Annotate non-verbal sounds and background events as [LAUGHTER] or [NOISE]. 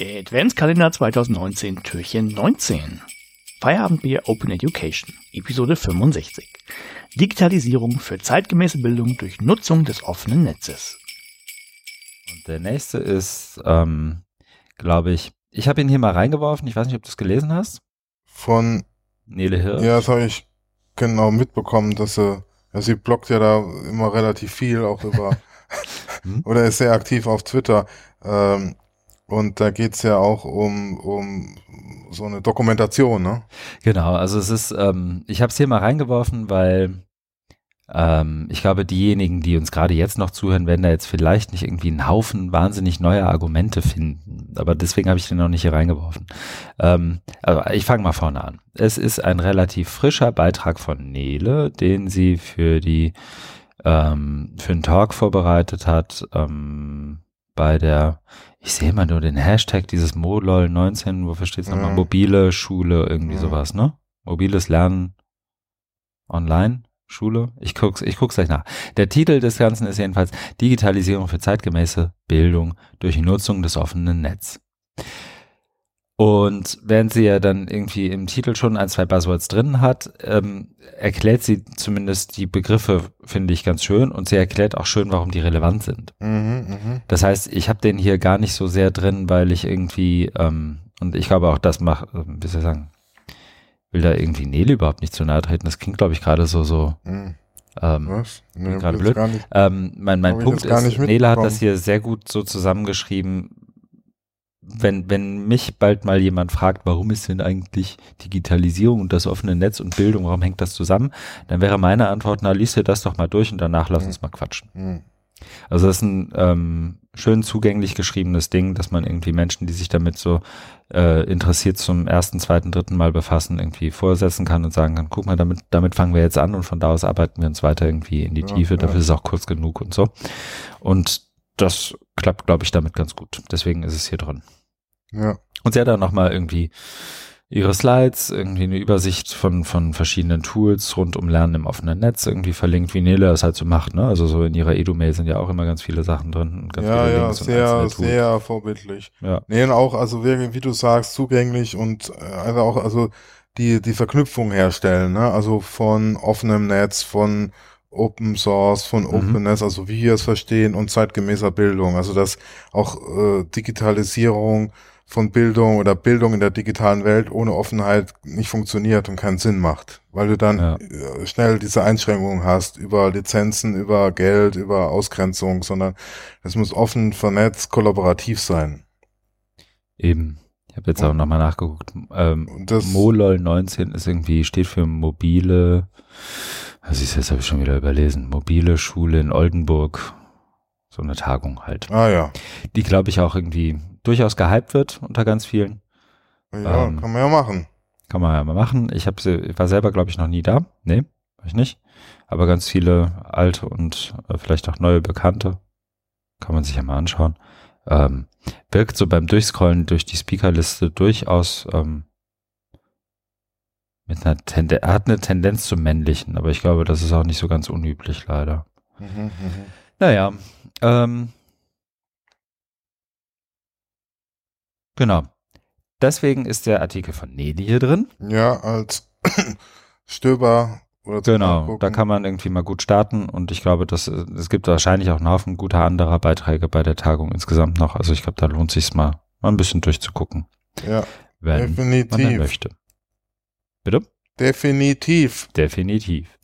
Adventskalender 2019, Türchen 19. Feierabendbier Open Education, Episode 65. Digitalisierung für zeitgemäße Bildung durch Nutzung des offenen Netzes. Und der nächste ist, ähm, glaube ich, ich habe ihn hier mal reingeworfen. Ich weiß nicht, ob du es gelesen hast. Von Nele Hirsch. Ja, das habe ich genau mitbekommen, dass sie, ja, sie bloggt ja da immer relativ viel, auch über, [LAUGHS] Hm? oder ist sehr aktiv auf Twitter. Ähm, und da geht's ja auch um, um so eine Dokumentation, ne? Genau, also es ist, ähm, ich habe es hier mal reingeworfen, weil ähm, ich glaube, diejenigen, die uns gerade jetzt noch zuhören, werden da jetzt vielleicht nicht irgendwie einen Haufen wahnsinnig neuer Argumente finden. Aber deswegen habe ich den noch nicht hier reingeworfen. Ähm, aber ich fange mal vorne an. Es ist ein relativ frischer Beitrag von Nele, den sie für die ähm, für einen Talk vorbereitet hat ähm, bei der ich sehe immer nur den Hashtag dieses MoLol 19, wofür steht es nochmal? Ja. Mobile Schule, irgendwie Ja. sowas, ne? Mobiles Lernen online, Schule. Ich guck's, ich guck's gleich nach. Der Titel des Ganzen ist jedenfalls Digitalisierung für zeitgemäße Bildung durch Nutzung des offenen Netz. Und während sie ja dann irgendwie im Titel schon ein, zwei Buzzwords drin hat, ähm, erklärt sie zumindest die Begriffe, finde ich ganz schön. Und sie erklärt auch schön, warum die relevant sind. Mhm, mhm. Das heißt, ich habe den hier gar nicht so sehr drin, weil ich irgendwie, ähm, und ich glaube auch, das macht, äh, wie soll ich sagen, will da irgendwie Nele überhaupt nicht zu nahe treten. Das klingt, glaube ich, gerade so, so, mhm. ähm, Was? Nee, gerade blöd. Nicht. ähm, mein, mein Punkt ist, Nele hat das hier sehr gut so zusammengeschrieben. Wenn, wenn mich bald mal jemand fragt, warum ist denn eigentlich Digitalisierung und das offene Netz und Bildung, warum hängt das zusammen, dann wäre meine Antwort, na, lies dir das doch mal durch und danach lass Mhm. uns mal quatschen. Mhm. Also das ist ein ähm, schön zugänglich geschriebenes Ding, dass man irgendwie Menschen, die sich damit so äh, interessiert zum ersten, zweiten, dritten Mal befassen, irgendwie vorsetzen kann und sagen kann, guck mal, damit, damit fangen wir jetzt an und von da aus arbeiten wir uns weiter irgendwie in die Ja, Tiefe. ja. Dafür ist es auch kurz genug und so. Und das klappt, glaube ich, damit ganz gut. Deswegen ist es hier drin. Ja. Und sie hat dann nochmal irgendwie ihre Slides, irgendwie eine Übersicht von, von verschiedenen Tools rund um Lernen im offenen Netz irgendwie verlinkt, wie Nele das halt so macht, ne? Also so in ihrer Edu-Mail sind ja auch immer ganz viele Sachen drin. Ganz Ja, viele ja, sehr, sehr vorbildlich. Ja. Nee, und auch, also wirklich, wie du sagst, zugänglich und äh, einfach auch, also die, die Verknüpfung herstellen, ne? Also von offenem Netz, von Open Source, von Mhm. Openness, also wie wir es verstehen und zeitgemäßer Bildung. Also dass auch äh, Digitalisierung von Bildung oder Bildung in der digitalen Welt ohne Offenheit nicht funktioniert und keinen Sinn macht, weil du dann Ja. äh, schnell diese Einschränkungen hast über Lizenzen, über Geld, über Ausgrenzung, sondern es muss offen, vernetzt, kollaborativ sein. Eben. Ich habe jetzt auch nochmal nachgeguckt. Ähm, Und das- MoLol 19 ist irgendwie, steht für mobile, also ich jetzt habe ich schon wieder überlesen, mobile Schule in Oldenburg. So eine Tagung halt. Ah ja. Die, glaube ich, auch irgendwie durchaus gehypt wird unter ganz vielen. Ja, Ähm, kann man ja machen. Kann man ja mal machen. Ich habe sie, ich war selber, glaube ich, noch nie da. Nee, war ich nicht. Aber ganz viele alte und äh, vielleicht auch neue Bekannte. Kann man sich ja mal anschauen. Ähm, wirkt so beim Durchscrollen durch die Speakerliste durchaus ähm, mit einer Tendenz, er hat eine Tendenz zum Männlichen, aber ich glaube, das ist auch nicht so ganz unüblich, leider. Mhm, mhm. Naja, ähm, genau. Deswegen ist der Artikel von Neli hier drin. Ja, als [COUGHS] Stöber oder Genau, da kann man irgendwie mal gut starten und ich glaube, dass äh, es gibt wahrscheinlich auch einen Haufen guter anderer Beiträge bei der Tagung insgesamt noch. Also ich glaube, da lohnt sich mal, mal ein bisschen durchzugucken, Ja, wenn man definitiv. möchte. Bitte? Definitiv. Definitiv.